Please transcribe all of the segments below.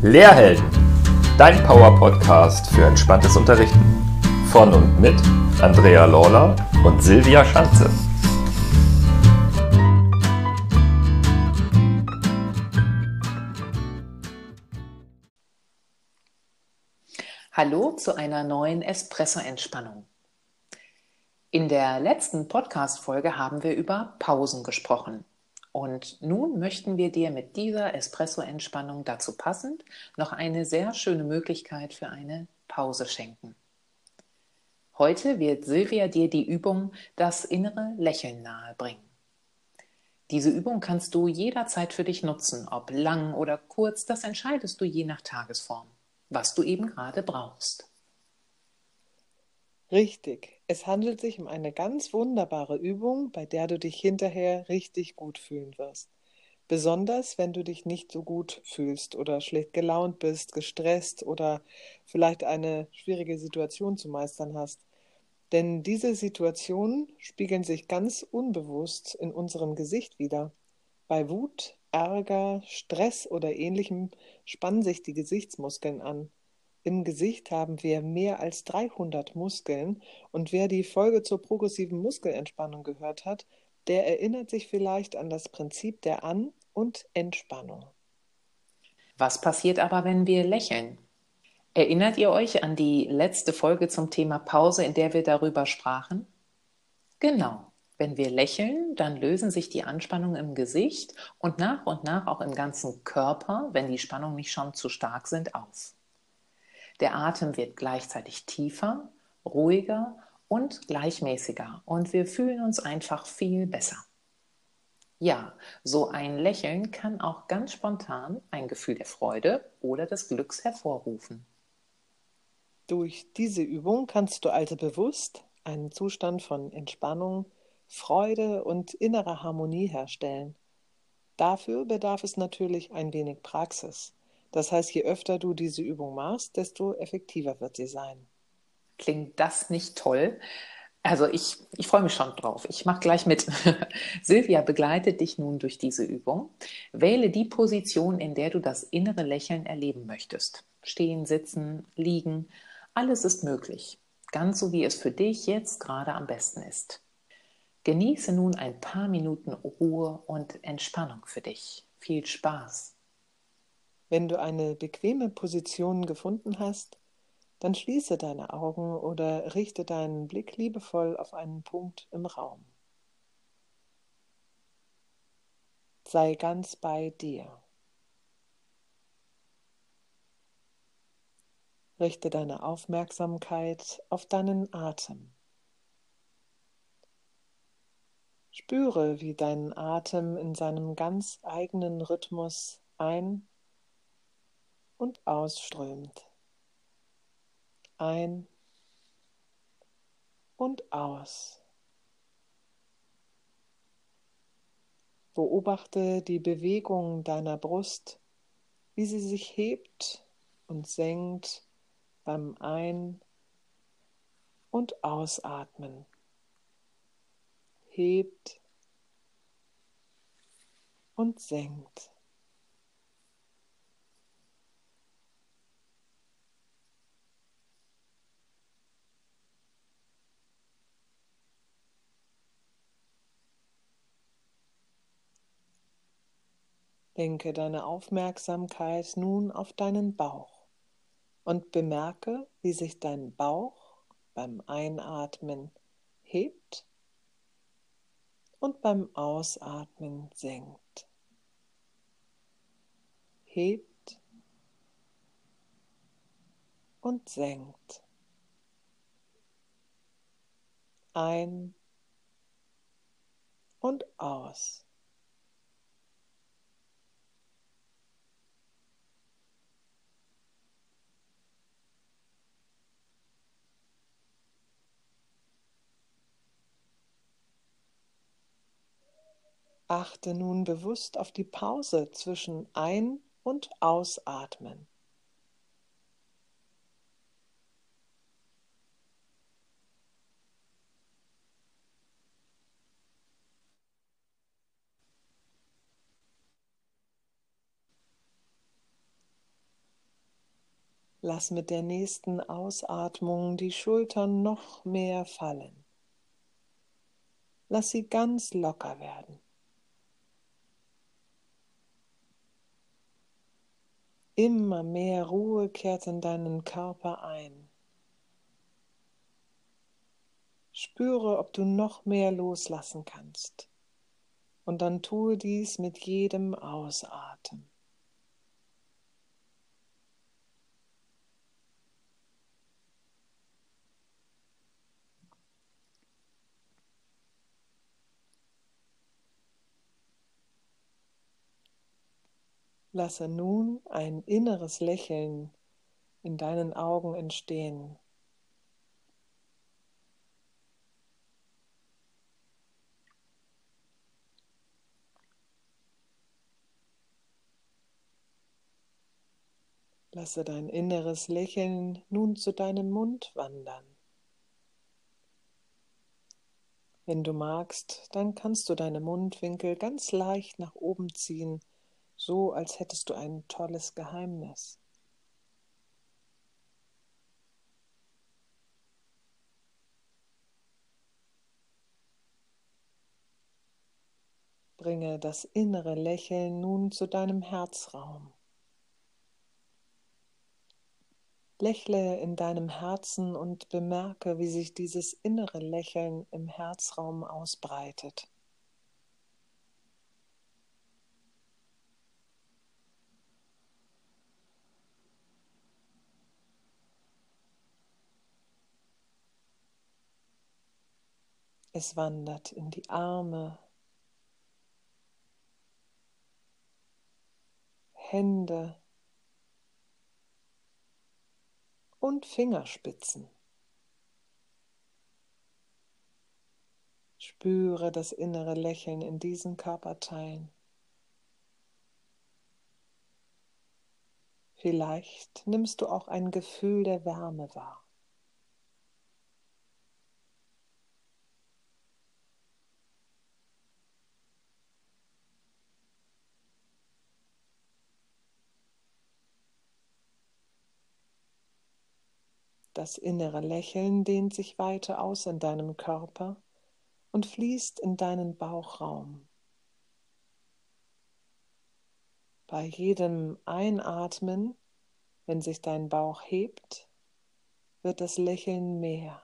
Lehrhelden, dein Power-Podcast für entspanntes Unterrichten. Von und mit Andrea Lawler und Silvia Schanze. Hallo zu einer neuen Espresso-Entspannung. In der letzten Podcast-Folge haben wir über Pausen gesprochen. Und nun möchten wir dir mit dieser Espresso-Entspannung dazu passend noch eine sehr schöne Möglichkeit für eine Pause schenken. Heute wird Silvia dir die Übung Das innere Lächeln nahebringen. Diese Übung kannst du jederzeit für dich nutzen, ob lang oder kurz, das entscheidest du je nach Tagesform, was du eben gerade brauchst. Richtig. Es handelt sich um eine ganz wunderbare Übung, bei der du dich hinterher richtig gut fühlen wirst. Besonders wenn du dich nicht so gut fühlst oder schlecht gelaunt bist, gestresst oder vielleicht eine schwierige Situation zu meistern hast. Denn diese Situationen spiegeln sich ganz unbewusst in unserem Gesicht wieder. Bei Wut, Ärger, Stress oder ähnlichem spannen sich die Gesichtsmuskeln an. Im Gesicht haben wir mehr als 300 Muskeln und wer die Folge zur progressiven Muskelentspannung gehört hat, der erinnert sich vielleicht an das Prinzip der An- und Entspannung. Was passiert aber, wenn wir lächeln? Erinnert ihr euch an die letzte Folge zum Thema Pause, in der wir darüber sprachen? Genau. Wenn wir lächeln, dann lösen sich die Anspannungen im Gesicht und nach und nach auch im ganzen Körper, wenn die Spannungen nicht schon zu stark sind, auf. Der Atem wird gleichzeitig tiefer, ruhiger und gleichmäßiger und wir fühlen uns einfach viel besser. Ja, so ein Lächeln kann auch ganz spontan ein Gefühl der Freude oder des Glücks hervorrufen. Durch diese Übung kannst du also bewusst einen Zustand von Entspannung, Freude und innerer Harmonie herstellen. Dafür bedarf es natürlich ein wenig Praxis. Das heißt, je öfter du diese Übung machst, desto effektiver wird sie sein. Klingt das nicht toll? Also ich, ich freue mich schon drauf. Ich mache gleich mit. Silvia begleitet dich nun durch diese Übung. Wähle die Position, in der du das innere Lächeln erleben möchtest. Stehen, sitzen, liegen, alles ist möglich. Ganz so wie es für dich jetzt gerade am besten ist. Genieße nun ein paar Minuten Ruhe und Entspannung für dich. Viel Spaß. Wenn du eine bequeme Position gefunden hast, dann schließe deine Augen oder richte deinen Blick liebevoll auf einen Punkt im Raum. Sei ganz bei dir. Richte deine Aufmerksamkeit auf deinen Atem. Spüre, wie dein Atem in seinem ganz eigenen Rhythmus ein- und ausströmt. Ein und aus. Beobachte die Bewegung deiner Brust, wie sie sich hebt und senkt beim Ein- und Ausatmen. Hebt und senkt. Lenke deine Aufmerksamkeit nun auf deinen Bauch und bemerke, wie sich dein Bauch beim Einatmen hebt und beim Ausatmen senkt. Hebt und senkt. Ein und aus. Achte nun bewusst auf die Pause zwischen Ein- und Ausatmen. Lass mit der nächsten Ausatmung die Schultern noch mehr fallen. Lass sie ganz locker werden. Immer mehr Ruhe kehrt in deinen Körper ein. Spüre, ob du noch mehr loslassen kannst. Und dann tue dies mit jedem Ausatmen. Lasse nun ein inneres Lächeln in deinen Augen entstehen. Lasse dein inneres Lächeln nun zu deinem Mund wandern. Wenn du magst, dann kannst du deine Mundwinkel ganz leicht nach oben ziehen so als hättest du ein tolles Geheimnis. Bringe das innere Lächeln nun zu deinem Herzraum. Lächle in deinem Herzen und bemerke, wie sich dieses innere Lächeln im Herzraum ausbreitet. Es wandert in die Arme, Hände und Fingerspitzen. Spüre das innere Lächeln in diesen Körperteilen. Vielleicht nimmst du auch ein Gefühl der Wärme wahr. Das innere Lächeln dehnt sich weiter aus in deinem Körper und fließt in deinen Bauchraum. Bei jedem Einatmen, wenn sich dein Bauch hebt, wird das Lächeln mehr,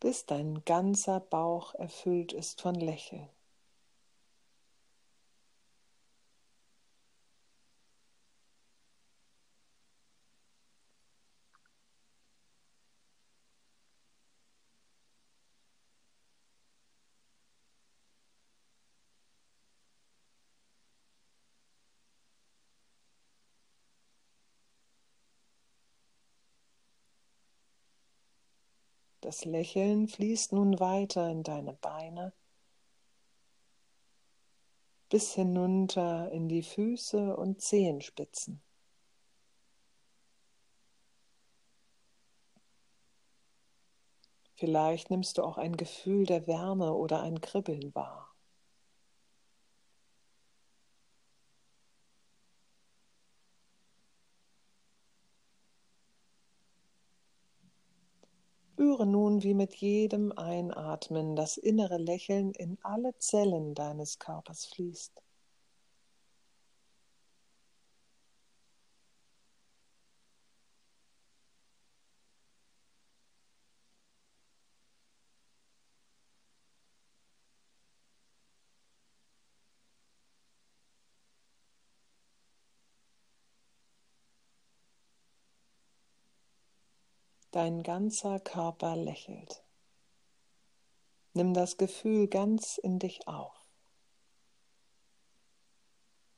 bis dein ganzer Bauch erfüllt ist von Lächeln. Das Lächeln fließt nun weiter in deine Beine bis hinunter in die Füße und Zehenspitzen. Vielleicht nimmst du auch ein Gefühl der Wärme oder ein Kribbeln wahr. Spüre nun, wie mit jedem Einatmen das innere Lächeln in alle Zellen deines Körpers fließt. Dein ganzer Körper lächelt. Nimm das Gefühl ganz in dich auf.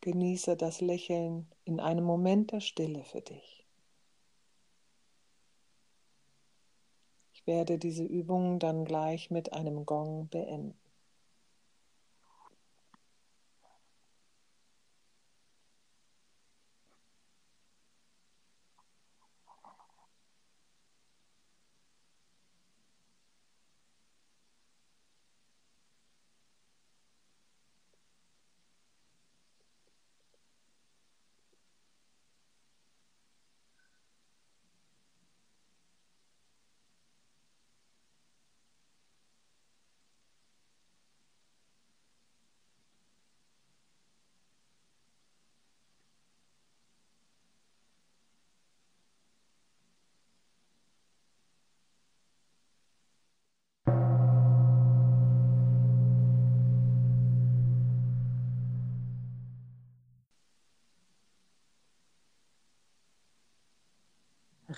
Genieße das Lächeln in einem Moment der Stille für dich. Ich werde diese Übung dann gleich mit einem Gong beenden.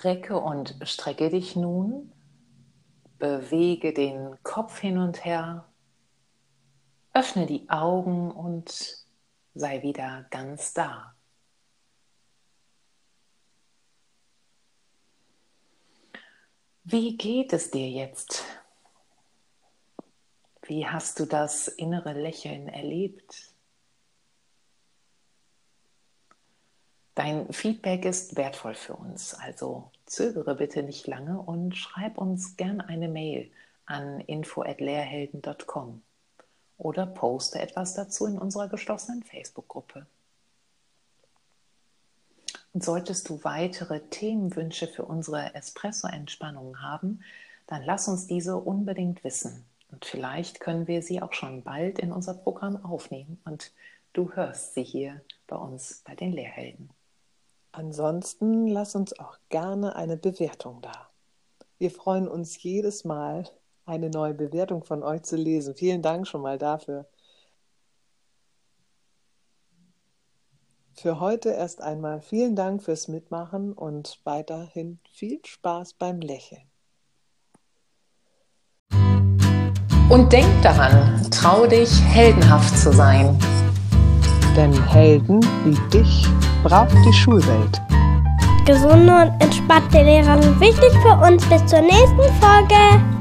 Recke und strecke dich nun, bewege den Kopf hin und her, öffne die Augen und sei wieder ganz da. Wie geht es dir jetzt? Wie hast du das innere Lächeln erlebt? Dein Feedback ist wertvoll für uns, also zögere bitte nicht lange und schreib uns gern eine Mail an info@lehrhelden.com oder poste etwas dazu in unserer geschlossenen Facebook-Gruppe. Und solltest du weitere Themenwünsche für unsere Espresso-Entspannung haben, dann lass uns diese unbedingt wissen. Und vielleicht können wir sie auch schon bald in unser Programm aufnehmen und du hörst sie hier bei uns bei den Lehrhelden. Ansonsten lass uns auch gerne eine Bewertung da. Wir freuen uns jedes Mal, eine neue Bewertung von euch zu lesen. Vielen Dank schon mal dafür. Für heute erst einmal vielen Dank fürs Mitmachen und weiterhin viel Spaß beim Lächeln. Und denk daran, trau dich, heldenhaft zu sein. Denn Helden wie dich braucht die Schulwelt. Gesunde und entspannte Lehrer sind wichtig für uns. Bis zur nächsten Folge.